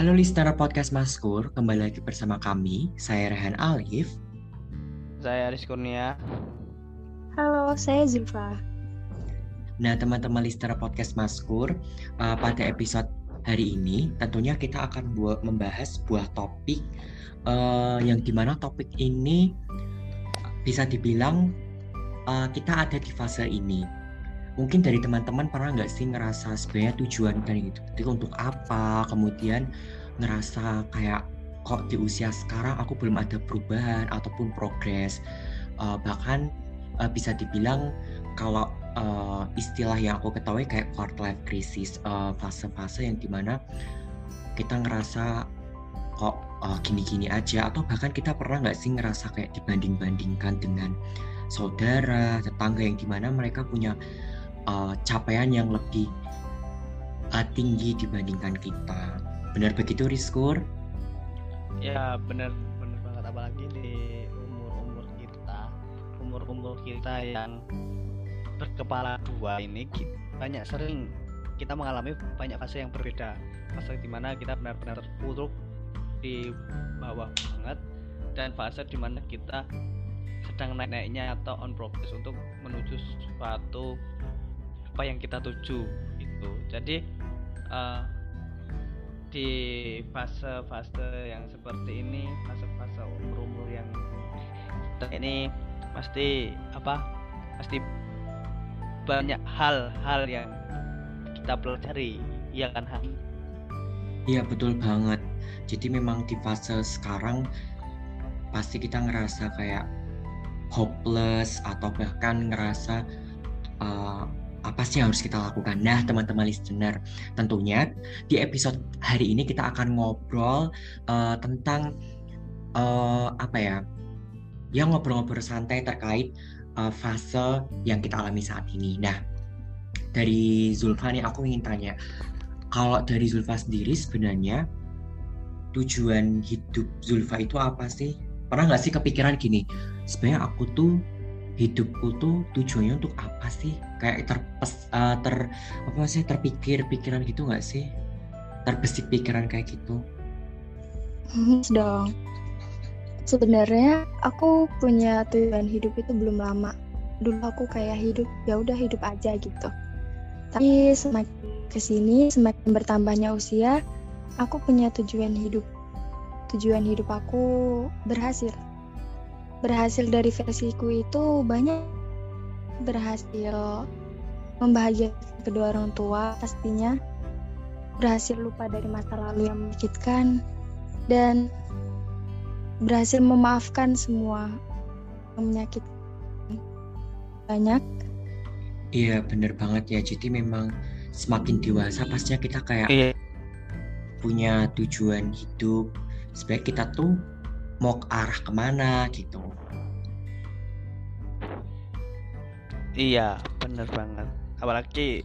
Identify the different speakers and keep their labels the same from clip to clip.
Speaker 1: Halo listener podcast Maskur, kembali lagi bersama kami. Saya Rehan Alif.
Speaker 2: Saya Aris Kurnia.
Speaker 3: Halo, saya Zulfa.
Speaker 1: Nah, teman-teman listener podcast Maskur, uh, pada episode hari ini tentunya kita akan buat membahas sebuah topik uh, yang di mana topik ini bisa dibilang uh, kita ada di fase ini. Mungkin dari teman-teman pernah nggak sih ngerasa sebenarnya tujuan dari hidup itu untuk apa? Kemudian ngerasa kayak kok di usia sekarang aku belum ada perubahan ataupun progres. Uh, bahkan uh, bisa dibilang kalau uh, istilah yang aku ketahui kayak quarter life crisis, fase-fase uh, yang di mana kita ngerasa kok uh, gini-gini aja atau bahkan kita pernah nggak sih ngerasa kayak dibanding-bandingkan dengan saudara, tetangga yang di mana mereka punya uh, capaian yang lebih uh, tinggi dibandingkan kita. Benar begitu Rizkur?
Speaker 2: Ya benar benar banget apalagi di umur-umur kita, umur-umur kita yang berkepala dua ini banyak sering kita mengalami banyak fase yang berbeda fase di mana kita benar-benar terpuruk di bawah banget dan fase di mana kita sedang naik-naiknya atau on progress untuk menuju suatu apa yang kita tuju itu jadi uh, di fase-fase yang seperti ini fase-fase umur-umur yang ini pasti apa pasti banyak hal-hal yang kita pelajari ya kan Han?
Speaker 1: Iya betul banget. Jadi memang di fase sekarang pasti kita ngerasa kayak hopeless atau bahkan ngerasa uh, apa sih yang harus kita lakukan? Nah, teman-teman listener, tentunya di episode hari ini kita akan ngobrol uh, tentang uh, apa ya? Yang ngobrol-ngobrol santai terkait uh, fase yang kita alami saat ini. Nah, dari Zulfa nih aku ingin tanya, kalau dari Zulfa sendiri sebenarnya tujuan hidup Zulfa itu apa sih? Pernah nggak sih kepikiran gini, sebenarnya aku tuh hidupku tuh tujuannya untuk apa sih? Kayak terpes, uh, ter apa sih terpikir pikiran gitu nggak sih? Terbesit pikiran kayak gitu?
Speaker 3: dong. Sebenarnya aku punya tujuan hidup itu belum lama. Dulu aku kayak hidup ya udah hidup aja gitu. Tapi semakin ke sini semakin bertambahnya usia, aku punya tujuan hidup. Tujuan hidup aku berhasil. Berhasil dari versiku itu banyak berhasil membahagiakan kedua orang tua pastinya. Berhasil lupa dari masa lalu yang menyakitkan dan berhasil memaafkan semua yang menyakitkan. Banyak.
Speaker 1: Iya, bener banget ya. Jadi memang semakin dewasa pastinya kita kayak iya punya tujuan hidup sebaik kita tuh mau ke arah ke mana gitu
Speaker 2: iya bener banget. Apalagi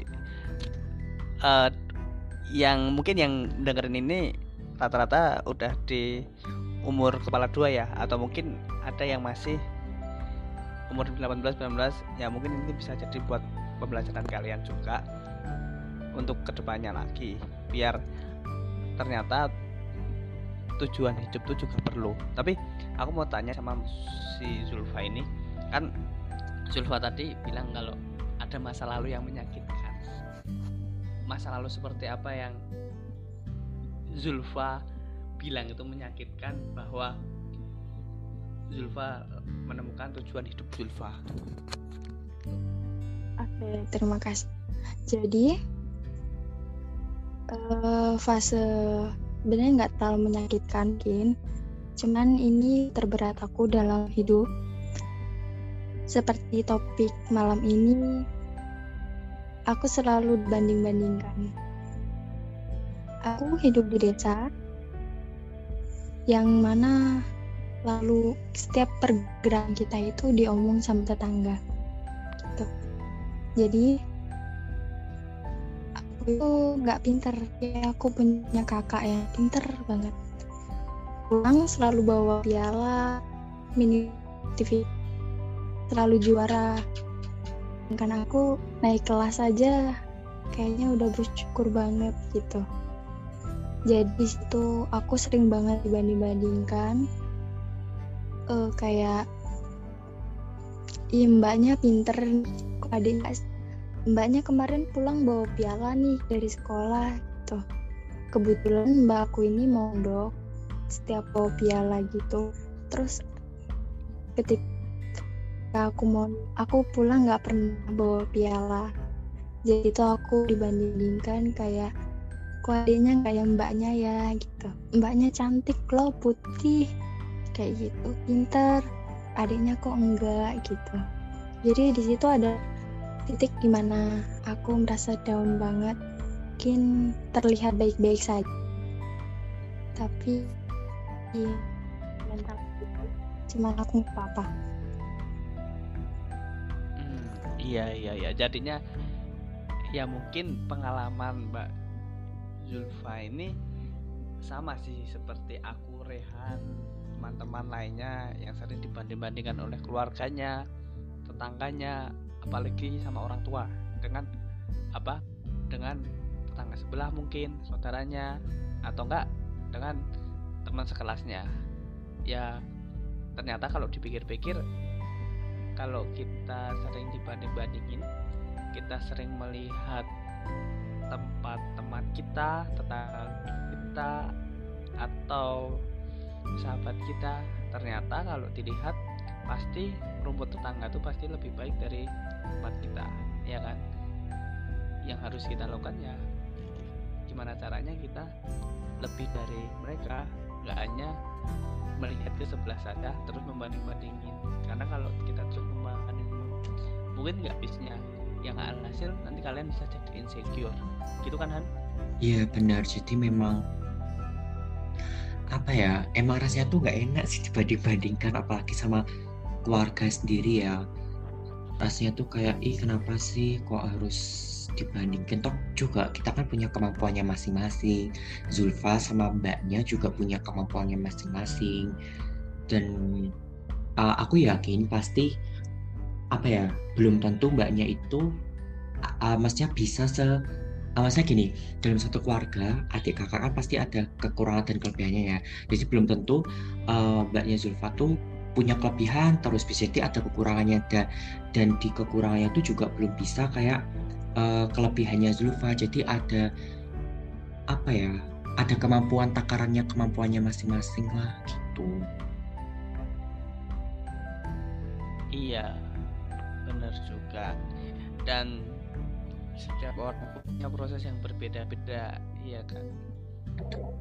Speaker 2: uh, yang mungkin yang dengerin ini rata-rata udah di umur kepala dua ya atau mungkin ada yang masih umur 18 19 ya mungkin ini bisa jadi buat pembelajaran kalian juga untuk ke depannya lagi biar ternyata tujuan hidup itu juga perlu. Tapi aku mau tanya sama si Zulfa ini kan Zulfa tadi bilang kalau ada masa lalu yang menyakitkan masa lalu seperti apa yang Zulfa bilang itu menyakitkan bahwa Zulfa menemukan tujuan hidup Zulfa.
Speaker 3: Oke, terima kasih. Jadi uh, fase sebenarnya nggak terlalu menyakitkan Kin cuman ini terberat aku dalam hidup seperti topik malam ini aku selalu banding-bandingkan. Aku hidup di desa yang mana lalu setiap pergerakan kita itu diomong sama tetangga gitu. Jadi itu nggak pinter. Ya aku punya kakak yang pinter banget. Pulang selalu bawa piala mini TV selalu juara. Kan aku naik kelas aja kayaknya udah bersyukur banget gitu. Jadi situ aku sering banget dibanding-bandingkan. Uh, kayak Iya mbaknya pinter adik mbaknya kemarin pulang bawa piala nih dari sekolah gitu. Kebetulan mbak aku ini mondok setiap bawa piala gitu. Terus ketika aku mau aku pulang nggak pernah bawa piala. Jadi itu aku dibandingkan kayak adiknya kayak mbaknya ya gitu. Mbaknya cantik loh putih kayak gitu. Pinter adiknya kok enggak gitu. Jadi di situ ada titik di mana aku merasa down banget. Mungkin terlihat baik-baik saja. Tapi iya mental cuma aku
Speaker 2: hmm, iya iya iya jadinya ya mungkin pengalaman Mbak Zulfa ini sama sih seperti aku Rehan teman-teman lainnya yang sering dibanding-bandingkan oleh keluarganya, tetangganya, apalagi sama orang tua dengan apa? Dengan tetangga sebelah mungkin, saudaranya atau enggak dengan teman sekelasnya. Ya ternyata kalau dipikir-pikir kalau kita sering dibanding-bandingin, kita sering melihat tempat teman kita, tetangga kita atau sahabat kita ternyata kalau dilihat pasti rumput tetangga itu pasti lebih baik dari tempat kita ya kan? Yang harus kita lakukan ya gimana caranya kita lebih dari mereka nggak hanya melihat ke sebelah saja terus membanding-bandingin. Karena kalau kita terus membanding mungkin nggak bisnya yang hasil nanti kalian bisa jadi insecure. Gitu kan Han?
Speaker 1: Iya benar. Jadi memang apa ya emang rasanya tuh nggak enak sih dibanding-bandingkan apalagi sama keluarga sendiri ya. Rasanya tuh kayak ih kenapa sih kok harus dibandingkan toh juga kita kan punya kemampuannya masing-masing. Zulfa sama mbaknya juga punya kemampuannya masing-masing. Dan uh, aku yakin pasti apa ya belum tentu mbaknya itu uh, maksudnya bisa se uh, saya gini dalam satu keluarga adik kakak kan pasti ada kekurangan dan kelebihannya ya. Jadi belum tentu uh, mbaknya Zulfa tuh punya kelebihan terus bisa ada kekurangannya dan dan di kekurangannya itu juga belum bisa kayak uh, kelebihannya Zulfa. Jadi ada apa ya ada kemampuan takarannya kemampuannya masing-masing lah gitu.
Speaker 2: Iya benar juga. Dan setiap orang punya proses yang berbeda-beda iya kan?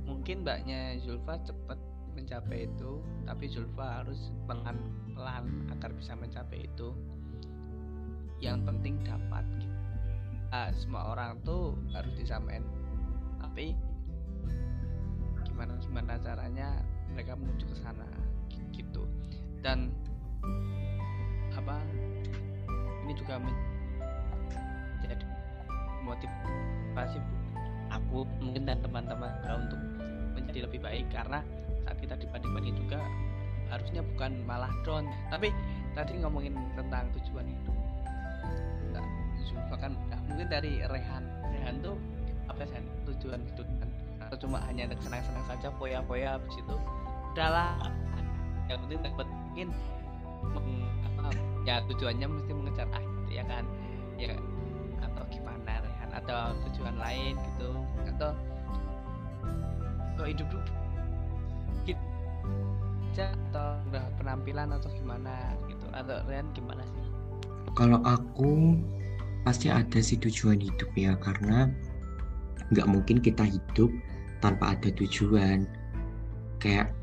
Speaker 2: Mungkin mbaknya Zulfa cepat mencapai itu tapi Zulfa harus pelan-pelan agar bisa mencapai itu. Yang penting dapat nah, semua orang tuh harus disamain. Tapi gimana gimana caranya mereka menuju ke sana gitu. Dan apa ini juga motivasi aku mungkin dan teman-teman untuk menjadi lebih baik. Karena saat kita dibanding-banding juga harusnya bukan malah down tapi tadi ngomongin tentang tujuan hidup bahkan nah, mungkin dari Rehan. Rehan tuh apa sih tujuan hidup kan. Atau cuma hanya senang-senang saja poya-poya habis itu udahlah. Yang penting dapat mungkin apa ya tujuannya mesti mengejar akhir ya kan? Ya atau tujuan lain gitu. Atau kok hidup dulu? Gitu atau penampilan atau gimana gitu. Atau Rian gimana sih?
Speaker 1: Kalau aku pasti ada sih tujuan hidup ya karena nggak mungkin kita hidup tanpa ada tujuan. Kayak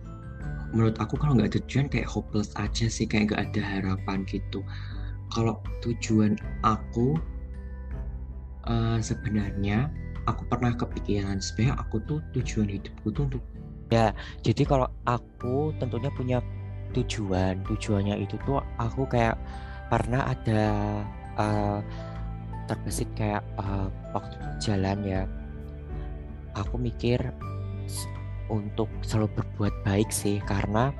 Speaker 1: menurut aku kalau nggak ada tujuan kayak hopeless aja sih kayak nggak ada harapan gitu. Kalau tujuan aku uh, sebenarnya aku pernah kepikiran sebenarnya aku tuh tujuan hidupku tuh untuk ya jadi kalau aku tentunya punya tujuan tujuannya itu tuh aku kayak pernah ada uh, terbesit kayak uh, waktu jalan ya. Aku mikir untuk selalu berbuat baik sih karena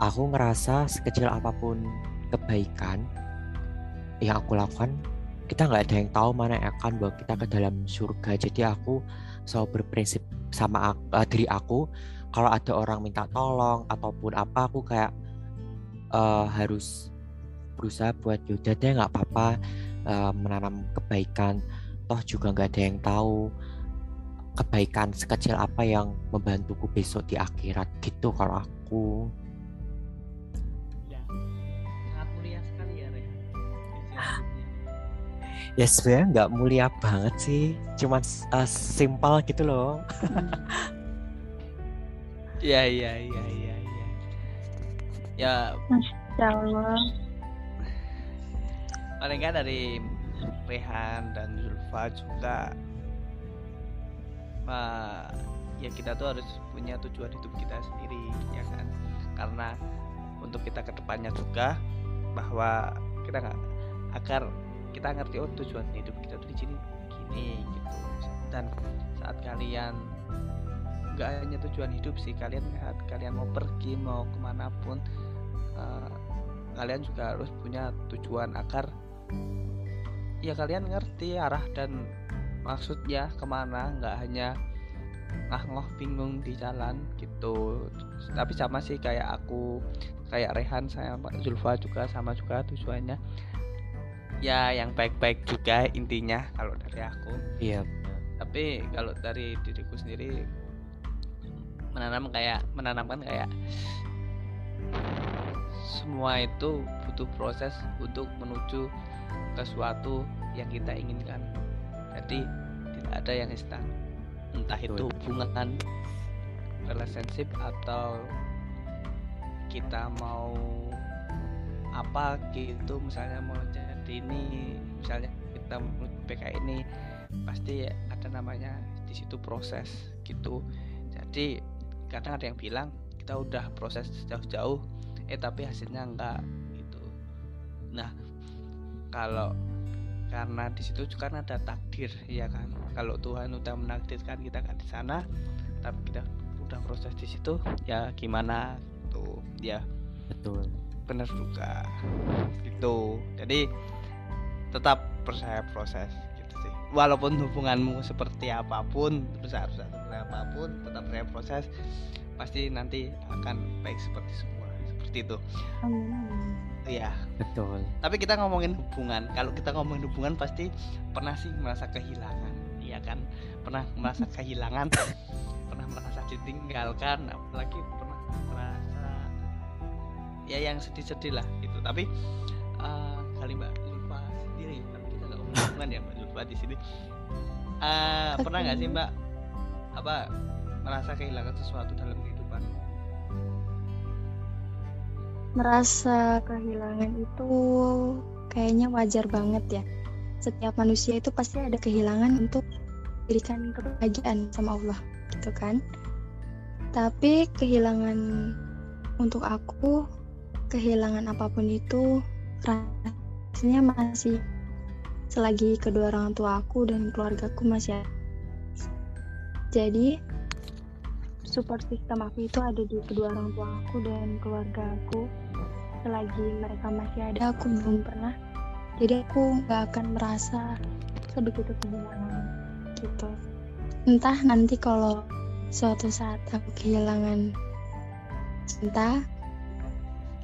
Speaker 1: aku ngerasa sekecil apa pun kebaikan yang aku lakukan kita nggak ada yang tahu mana yang akan bawa kita ke dalam surga. Jadi aku selalu berprinsip sama aku, uh, diri aku kalau ada orang minta tolong ataupun apa aku kayak uh, harus berusaha buat yaudah deh nggak apa-apa uh, menanam kebaikan toh juga nggak ada yang tahu kebaikan sekecil apa yang membantuku besok di akhirat gitu kalau aku.
Speaker 2: Ya. Sangat mulia sekali ya Rehan.
Speaker 1: Ya sebenarnya nggak mulia banget sih. Cuman uh, simpel gitu loh.
Speaker 2: Iya iya iya iya iya. Ya.
Speaker 3: Masya Allah.
Speaker 2: Nggak dari Rehan dan Zulfa juga uh, ya kita tuh harus punya tujuan hidup kita sendiri ya kan? Karena untuk kita ke depannya juga bahwa kita nggak agar kita ngerti oh tujuan hidup kita tuh di sini gini gitu. Dan saat kalian nggak hanya tujuan hidup sih kalian saat kalian mau pergi mau ke mana pun uh, kalian juga harus punya tujuan agar ya kalian ngerti arah dan maksudnya ke mana nggak hanya ngah ngoh bingung di jalan gitu. Tapi sama sih kayak aku kayak Rehan saya Pak Zulfa juga sama juga tujuannya. Ya yang baik-baik juga intinya kalau dari aku.
Speaker 1: Iya.
Speaker 2: Tapi kalau dari diriku sendiri menanam kayak menanamkan kayak semua itu butuh proses untuk menuju ke suatu yang kita inginkan. Jadi tidak ada yang instan. Entah itu hubungan relationship atau kita mau apa gitu. Misalnya mau jadi ini misalnya kita mau PK ini pasti ada namanya di situ proses gitu. Jadi kadang ada yang bilang kita udah proses jauh-jauh eh tapi hasilnya enggak gitu. Nah kalau karena di situ kan ada takdir ya kan? Kalau Tuhan udah menakdirkan kita kan di sana tapi kita udah proses di situ ya gimana? Tuh ya
Speaker 1: betul.
Speaker 2: Benar juga. Itu. jadi tetap percaya proses gitu sih. Walaupun hubunganmu seperti apa pun besar besar apa pun tetap percaya proses pasti nanti akan baik seperti semua itu,
Speaker 3: hmm.
Speaker 2: Iya.
Speaker 1: Betul.
Speaker 2: Tapi kita ngomongin hubungan. Kalau kita ngomongin hubungan pasti pernah sih merasa kehilangan. Iya kan? Pernah merasa kehilangan, pernah merasa ditinggalkan, apalagi pernah merasa ya yang sedih-sedih lah gitu. Tapi uh, kali Mbak lupa sendiri, tapi kita nggak ngomongin hubungan ya Mbak lupa di sini. Uh, pernah nggak sih Mbak apa merasa kehilangan sesuatu dalam
Speaker 3: Merasa kehilangan itu kayaknya wajar banget ya. Setiap manusia itu pasti ada kehilangan untuk diberikan kebahagiaan sama Allah, gitu kan? Tapi kehilangan untuk aku, kehilangan apa pun itu rasanya masih selagi kedua orang tua aku dan keluargaku masih ada. Jadi support system aku itu ada di kedua orang tua aku dan keluarga aku. Selagi mereka masih ada aku belum pernah. Jadi aku nggak akan merasa sebegitu kehilangan gitu. Entah nanti kalau suatu saat aku kehilangan cinta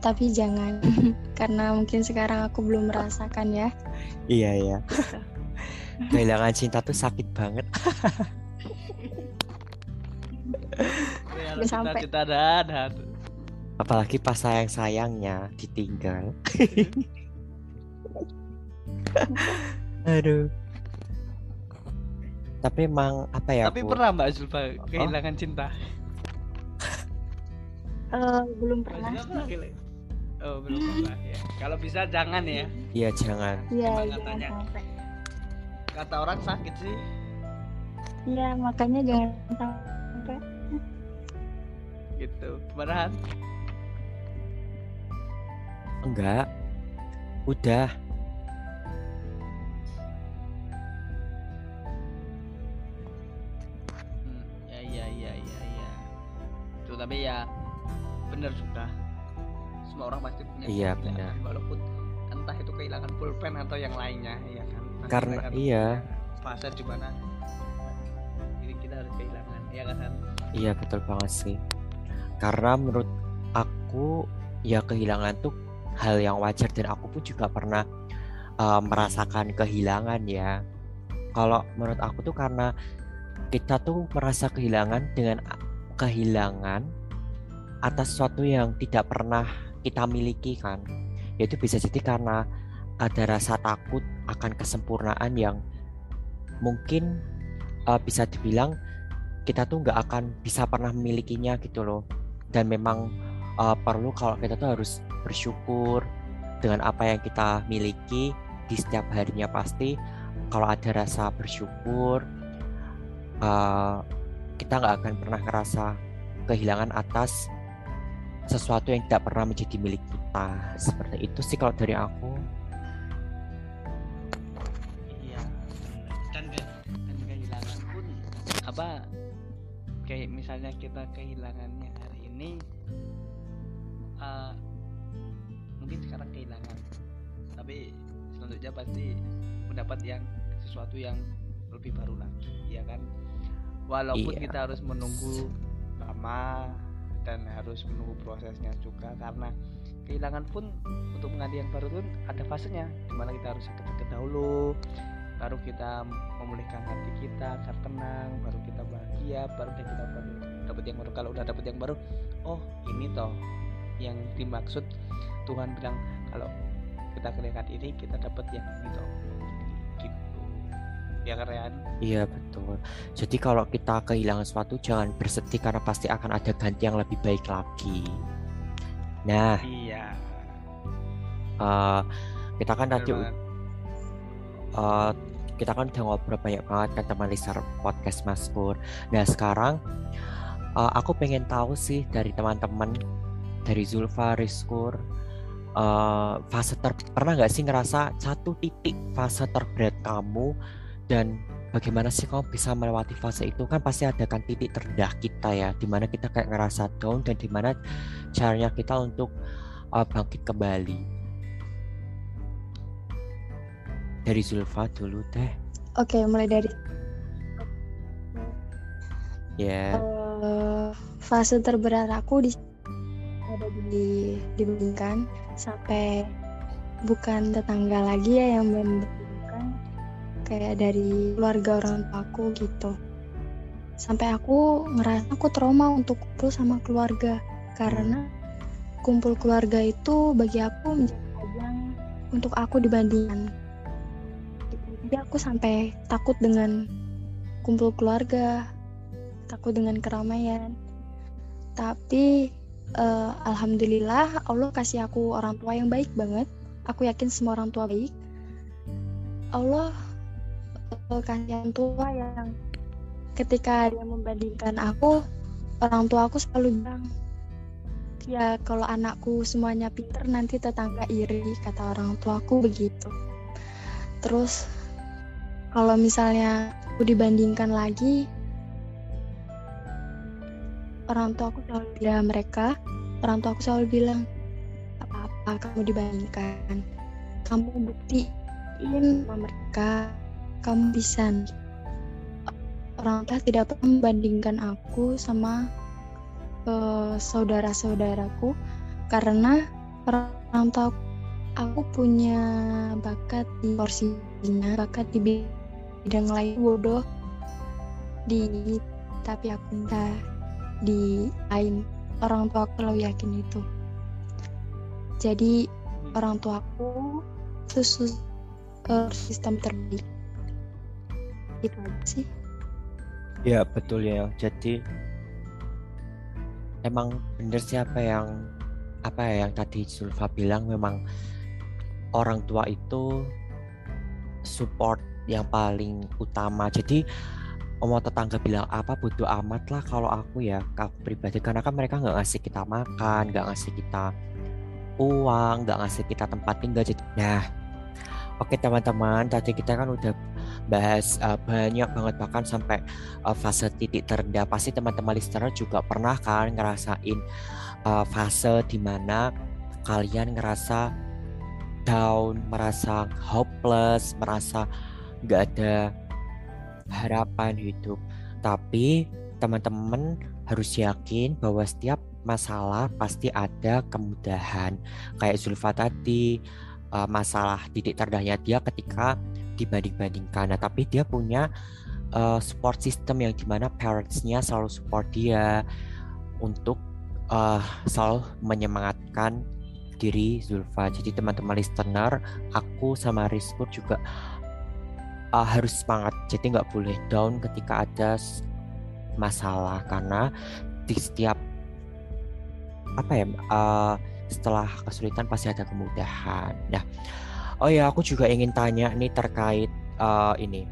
Speaker 3: tapi jangan. Karena mungkin sekarang aku belum merasakan ya.
Speaker 1: Iya iya. Kehilangan cinta tuh sakit banget
Speaker 3: Udah sampai.
Speaker 2: cita-cita ada ada
Speaker 1: apalagi pas sayang sayangnya ditinggal aduh tapi emang apa ya
Speaker 2: Tapi
Speaker 1: Bu?
Speaker 2: pernah Mbak Zulfa kehilangan cinta?
Speaker 3: Eh, belum pernah
Speaker 2: Oh belum pernah ya. Kalau bisa jangan ya.
Speaker 1: iya jangan
Speaker 3: Iya,
Speaker 2: katanya.
Speaker 3: sampai.
Speaker 2: Kata orang sakit sih.
Speaker 3: Iya, makanya jangan sampai.
Speaker 2: Gitu. Gimana Han?
Speaker 1: enggak udah
Speaker 2: Hmm, ya ya ya ya ya. Itu tapi ya bener juga. Semua orang pasti punya
Speaker 1: Iya, benar.
Speaker 2: Walaupun entah itu kehilangan pulpen atau yang lainnya ya kan.
Speaker 1: karena iya
Speaker 2: fase di mana jadi kita harus kehilangan ya kan
Speaker 1: iya betul banget sih karena menurut aku ya kehilangan tuh hal yang wajar dan aku pun juga pernah uh, merasakan kehilangan ya. Kalau menurut aku tuh karena kita tuh merasa kehilangan dengan kehilangan atas sesuatu yang tidak pernah kita miliki kan. Yaitu bisa jadi karena ada rasa takut akan kesempurnaan yang mungkin uh, bisa dibilang kita tuh nggak akan bisa pernah memilikinya gitu loh dan memang uh, perlu kalau kita tuh harus bersyukur dengan apa yang kita miliki di setiap harinya. Pasti kalau ada rasa bersyukur uh, kita nggak akan pernah ngerasa kehilangan atas sesuatu yang tidak pernah menjadi milik kita. Seperti itu sih kalau dari aku.
Speaker 2: Iya dan kehilangan pun apa kayak misalnya kita kehilangannya hari ini uh, mungkin sekarang kehilangan. Tapi selanjutnya pasti mendapat yang sesuatu yang lebih baru lagi ya kan? Walaupun iya. kita harus menunggu lama dan harus menunggu prosesnya juga karena kehilangan pun untuk mengganti yang baru pun ada fasenya. Di mana kita harus sakit-sakit dahulu baru kita memulihkan hati kita agar tenang baru kita bahagia baru kita baru dapat yang baru. Kalau udah dapat yang baru oh ini toh yang dimaksud Tuhan bilang kalau kita kehilangan ini kita dapat yang ini toh. Ya keren
Speaker 1: iya betul. Jadi kalau kita kehilangan sesuatu jangan bersedih karena pasti akan ada ganti yang lebih baik lagi. Nah.
Speaker 2: Iya.
Speaker 1: Uh, kita kan tadi uh, kita kan udah ngobrol banyak banget kan teman listener podcast Mas Pur. Nah sekarang uh, aku pengen tahu sih dari teman-teman dari Zulfa Rizkur uh, fase ter pernah nggak sih ngerasa satu titik fase terberat kamu dan bagaimana sih kamu bisa melewati fase itu? Kan pasti ada kan titik terendah kita ya di mana kita kayak ngerasa down dan di mana caranya kita untuk uh, bangkit kembali. Dari Zulfa dulu teh
Speaker 3: oke mulai dari
Speaker 1: ya. Yeah.
Speaker 3: uh, fase terberat aku di ada di dibandingkan sampai bukan tetangga lagi ya yang kayak dari keluarga orang tua aku gitu. Sampai aku ngerasa aku trauma untuk kumpul sama keluarga karena kumpul keluarga itu bagi aku menjadi ajang untuk aku dibandingkan. Jadi aku sampai takut dengan kumpul keluarga takut dengan keramaian tapi uh, alhamdulillah Allah kasih aku orang tua yang baik banget. Aku yakin semua orang tua baik. Allah kasihan tua yang ketika dia membandingkan aku orang tua aku selalu bilang ya kalau anakku semuanya pinter nanti tetangga iri kata orang tua aku begitu. Terus kalau misalnya aku dibandingkan lagi orang tua aku selalu bilang mereka orang tua aku selalu bilang apa-apa kamu dibandingkan. Kamu buktiin sama mereka kamu bisa. Orang tua tidak pernah membandingkan aku sama uh, saudara-saudaraku karena orang tua aku punya bakat di porsinya bakat di bidang lain bodoh. Di tapi aku entah di lain orang tua aku selalu yakin itu. Jadi orang tua aku itu uh, sistem terbaik. Itu sih.
Speaker 1: Ya betul ya. Jadi emang bener siapa yang apa ya yang tadi Zulfa bilang memang orang tua itu support yang paling utama. Jadi mau tetangga bilang apa butuh amat lah kalau aku ya aku pribadi. Karena kan mereka nggak ngasih kita makan nggak ngasih kita uang nggak ngasih kita tempat tinggal. Jadi nah oke teman-teman tadi kita kan udah bahas uh, banyak banget bahkan sampai uh, fase titik terendah. Pasti teman-teman listener juga pernah kan ngerasain uh, fase di mana kalian ngerasa down merasa hopeless merasa nggak ada harapan hidup. Tapi teman-teman harus yakin bahwa setiap masalah pasti ada kemudahan. Kayak Zulfa tadi uh, masalah titik terendahnya dia ketika dibanding-bandingkan. Nah, tapi dia punya uh, support system yang di mana parentsnya selalu support dia untuk uh, selalu menyemangatkan diri Zulfa. Jadi teman-teman listener, aku sama Rizkur juga uh, harus semangat. Jadi nggak boleh down ketika ada masalah karena di setiap apa ya uh, setelah kesulitan pasti ada kemudahan. Nah, oh ya aku juga ingin tanya nih terkait uh, ini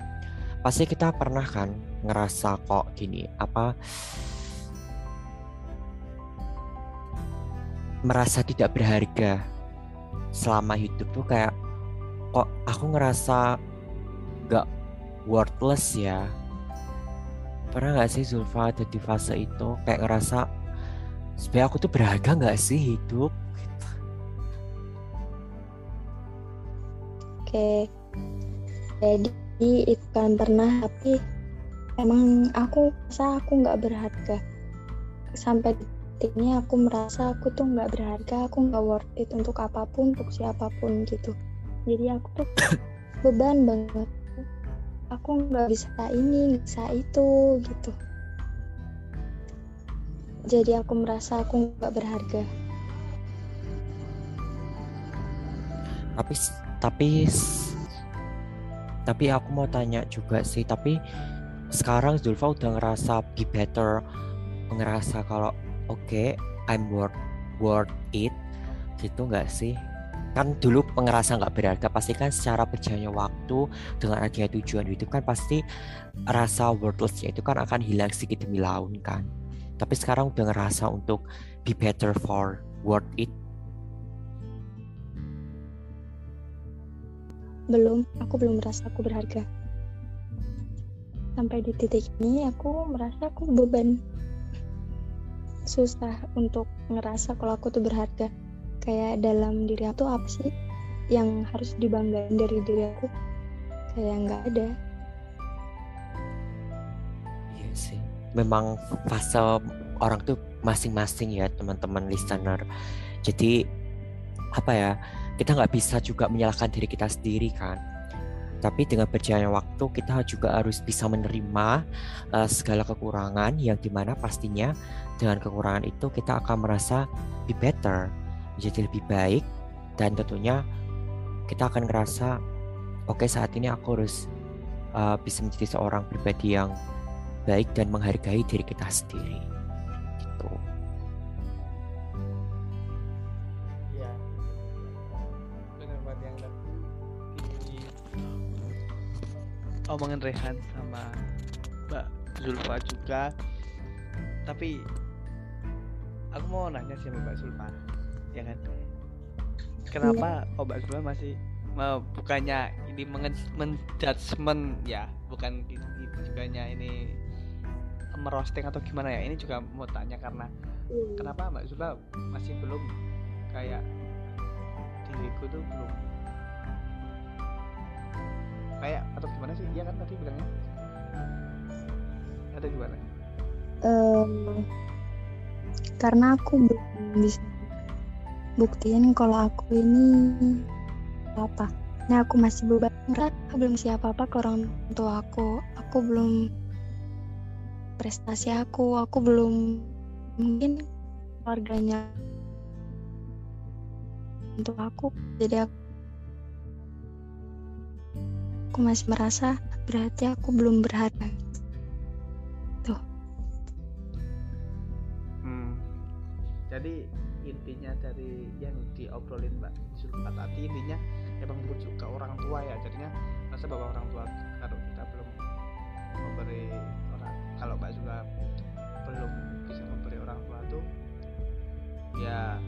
Speaker 1: pasti kita pernah kan ngerasa kok gini apa merasa tidak berharga selama hidup tuh kayak kok aku ngerasa gak worthless ya. Pernah nggak sih Zulfa ada di fase itu? Kayak ngerasa sebenarnya aku tuh berharga nggak sih hidup?
Speaker 3: Oke, jadi itu kan pernah tapi emang aku merasa aku nggak berharga. Sampai detik ini aku merasa aku tuh nggak berharga aku nggak worth it untuk apa pun untuk siapa pun gitu. Jadi aku tuh beban banget aku nggak bisa ini nggak bisa itu gitu. Jadi aku merasa aku nggak berharga.
Speaker 1: Tapi tapi tapi aku mau tanya juga sih tapi sekarang Zulfa udah ngerasa be better ngerasa kalau oke okay, I'm worth worth it gitu nggak sih kan dulu pengerasa nggak berharga pasti kan secara berjalannya waktu dengan adanya tujuan hidup kan pasti rasa worthlessnya itu kan akan hilang sedikit demi laun kan. Tapi sekarang udah ngerasa untuk be better for worth it.
Speaker 3: Belum aku belum merasa aku berharga. Sampai di titik ini aku merasa aku beban. Susah untuk ngerasa kalau aku tuh berharga kayak dalam diri aku apa sih yang harus dibanggain dari diri aku? Kayak nggak ada.
Speaker 1: Iya sih. Memang fase orang tuh masing-masing ya teman-teman listener. Jadi apa ya kita nggak bisa juga menyalahkan diri kita sendiri kan. Tapi dengan berjalannya waktu kita juga harus bisa menerima uh, segala kekurangan yang di mana pastinya dengan kekurangan itu kita akan merasa be better menjadi lebih baik. Dan tentunya kita akan ngerasa oke okay, saat ini aku harus uh, bisa menjadi seorang pribadi yang baik dan menghargai diri kita sendiri. Gitu.
Speaker 2: Omongin Rehan sama Mbak Zulfa juga. Tapi aku mau nanya sih Mbak Zulfa ya kan? Kenapa iya. Mbak Zulfa masih uh, bukannya ini menjudgment ya? Bukan juganya ini merosting atau gimana ya? Ini juga mau tanya karena iya. kenapa Mbak Zulfa masih belum kayak diriku tuh belum kayak atau gimana sih? Iya kan tadi bilangnya? Ada gimana? Um,
Speaker 3: karena aku belum bisa buktiin kalau aku ini apa. Ini aku masih beban aku belum siapa apa ke orang tua aku. Aku belum prestasi aku. Aku belum mungkin keluarganya untuk aku. Jadi aku aku masih merasa berarti aku belum berharga tuh.
Speaker 2: Hmm. jadi intinya dari yang diobrolin mbak Zulfa tadi intinya emang merujuk ke orang tua ya. Jadinya masa bahwa orang tua kalau kita belum memberi orang kalau mbak juga belum bisa memberi orang tua tuh ya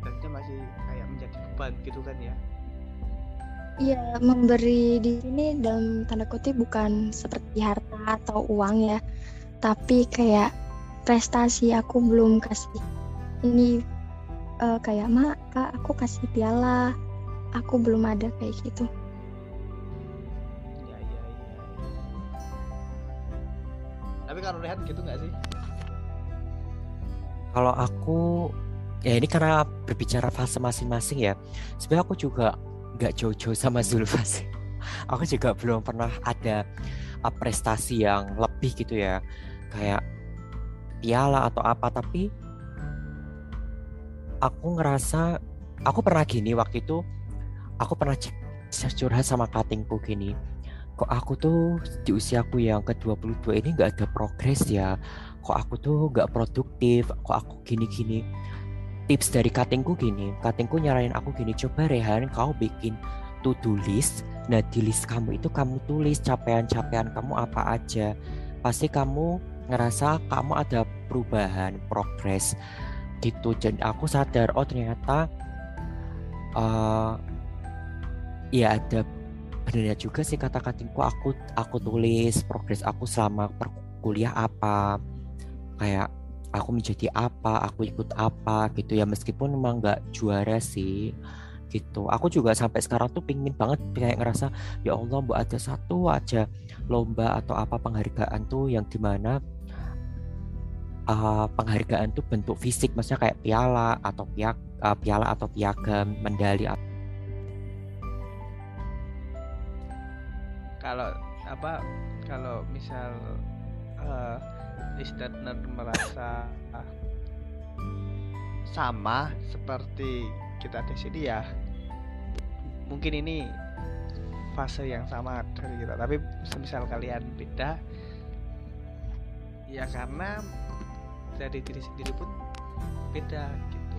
Speaker 2: jadinya masih kayak menjadi beban gitu kan ya.
Speaker 3: Iya, memberi di sini dalam tanda kutip bukan seperti harta atau uang ya, tapi kayak prestasi aku belum kasih ini uh, kayak mak kak aku kasih piala. Aku belum ada kayak gitu. Ya, ya, ya.
Speaker 2: tapi kalau lihat gitu nggak sih?
Speaker 1: Kalau aku ya ini karena berbicara fase masing-masing ya. Sebenarnya aku juga nggak jauh-jauh sama Zulfa sih aku juga belum pernah ada prestasi yang lebih gitu ya. Kayak piala atau apa tapi aku ngerasa aku pernah gini waktu itu aku pernah curhat sama katingku gini kok aku tuh di usiaku yang ke-22 ini nggak ada progres ya? Kok aku tuh nggak produktif? Kok aku gini-gini? Tips dari katingku gini katingku nyaranin aku gini coba Rehan kau bikin to do list. Nah di list kamu itu kamu tulis capaian-capaian kamu apa aja. Pasti kamu ngerasa kamu ada perubahan progres gitu. Jadi aku sadar oh ternyata uh, ya ada benernya juga sih kata katingku aku aku tulis progres aku selama perkuliah apa kayak aku menjadi apa aku ikut apa gitu ya. Meskipun memang nggak juara sih gitu. Aku juga sampai sekarang tuh pingin banget kayak ngerasa ya Allah buat ada satu aja lomba atau apa penghargaan tuh yang di mana uh, penghargaan tuh bentuk fisik maksudnya kayak piala atau piak uh, piala atau piagam medali
Speaker 2: kalau apa kalau misal uh, listener merasa sama seperti kita di sini ya mungkin ini fase yang sama dari kita. Tapi semisal kalian beda ya karena dari diri sendiri pun beda gitu.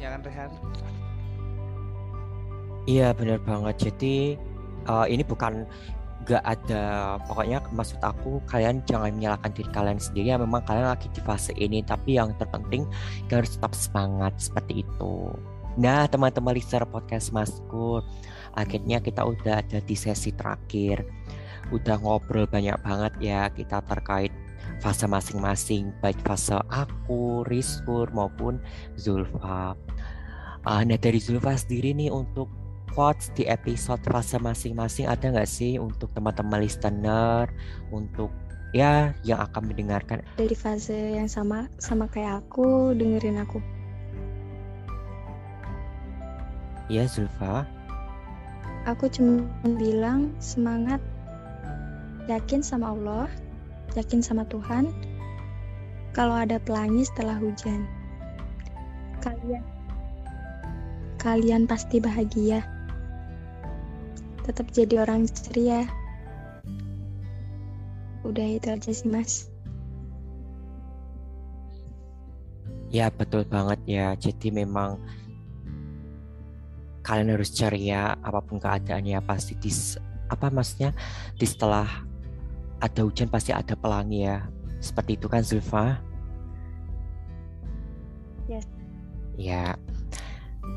Speaker 2: Ya kan Rehan?
Speaker 1: Iya benar banget. Jadi uh, ini bukan gak ada pokoknya maksud aku kalian jangan menyalahkan diri kalian sendiri. Ya memang kalian lagi di fase ini tapi yang terpenting kalian harus tetap semangat seperti itu. Nah teman-teman listener podcast Maskur akhirnya kita udah ada di sesi terakhir. Udah ngobrol banyak banget ya kita terkait fase masing-masing baik fase aku, Rizkur maupun Zulfa. Uh, nah dari Zulfa sendiri nih untuk quotes di episode fase masing-masing ada nggak sih untuk teman-teman listener untuk ya yang akan mendengarkan?
Speaker 3: Dari fase yang sama sama kayak aku dengerin aku.
Speaker 1: Iya Zulfa.
Speaker 3: Aku cuma bilang semangat yakin sama Allah yakin sama Tuhan kalau ada pelangi setelah hujan. Kalian kalian pasti bahagia. Tetap jadi orang ceria. Udah itu aja sih mas.
Speaker 1: Ya betul banget ya. Jadi memang kalian harus ceria apa pun keadaannya pasti di apa maksudnya? Di setelah ada hujan pasti ada pelangi ya. Seperti itu kan Zulfa?
Speaker 3: Yes
Speaker 1: ya.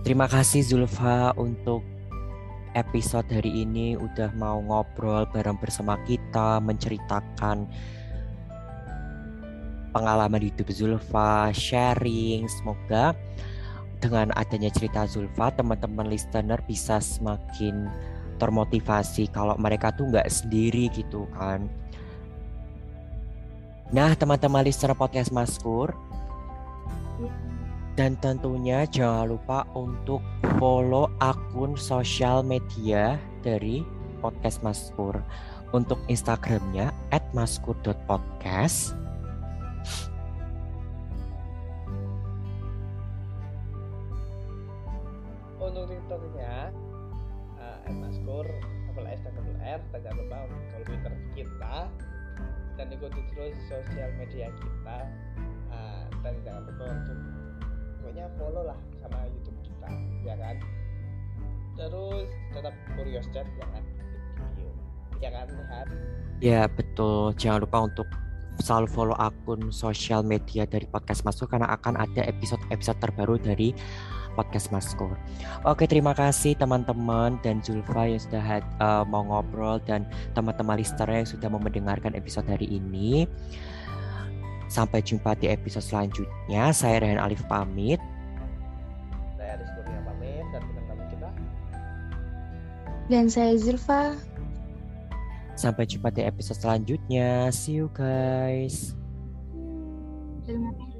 Speaker 1: Terima kasih Zulfa untuk episode hari ini. Udah mau ngobrol bareng bersama kita, menceritakan pengalaman hidup Zulfa, sharing. Semoga dengan adanya cerita Zulfa, teman-teman listener bisa semakin termotivasi kalau mereka tuh nggak sendiri gitu kan. Nah, teman-teman listener podcast Maskur, dan tentunya jangan lupa untuk follow akun sosial media dari podcast Maskur. Untuk Instagramnya @maskur.podcast.
Speaker 2: Untuk TikToknya uh, @maskur double S double R jangan lupa kita dan ikuti terus sosial media kita uh, dan jangan lupa untuk pokoknya follow lah sama YouTube kita ya kan? Terus tetap curious chat ya kan? Video ya kan lihat
Speaker 1: ya betul. Jangan lupa untuk selalu follow akun sosial media dari podcast Maskur karena akan ada episode-episode terbaru dari podcast Maskur. Oke, terima kasih teman-teman dan Zulfa yang sudah had, uh, mau ngobrol dan teman-teman listener yang sudah mau mendengarkan episode hari ini. Sampai jumpa di episode selanjutnya. Saya Rehan Alif pamit.
Speaker 2: saya Rizky pamit dan tamu kita
Speaker 3: dan saya Zulfa
Speaker 1: Sampai jumpa di episode selanjutnya. See you guys.
Speaker 3: Terima kasih.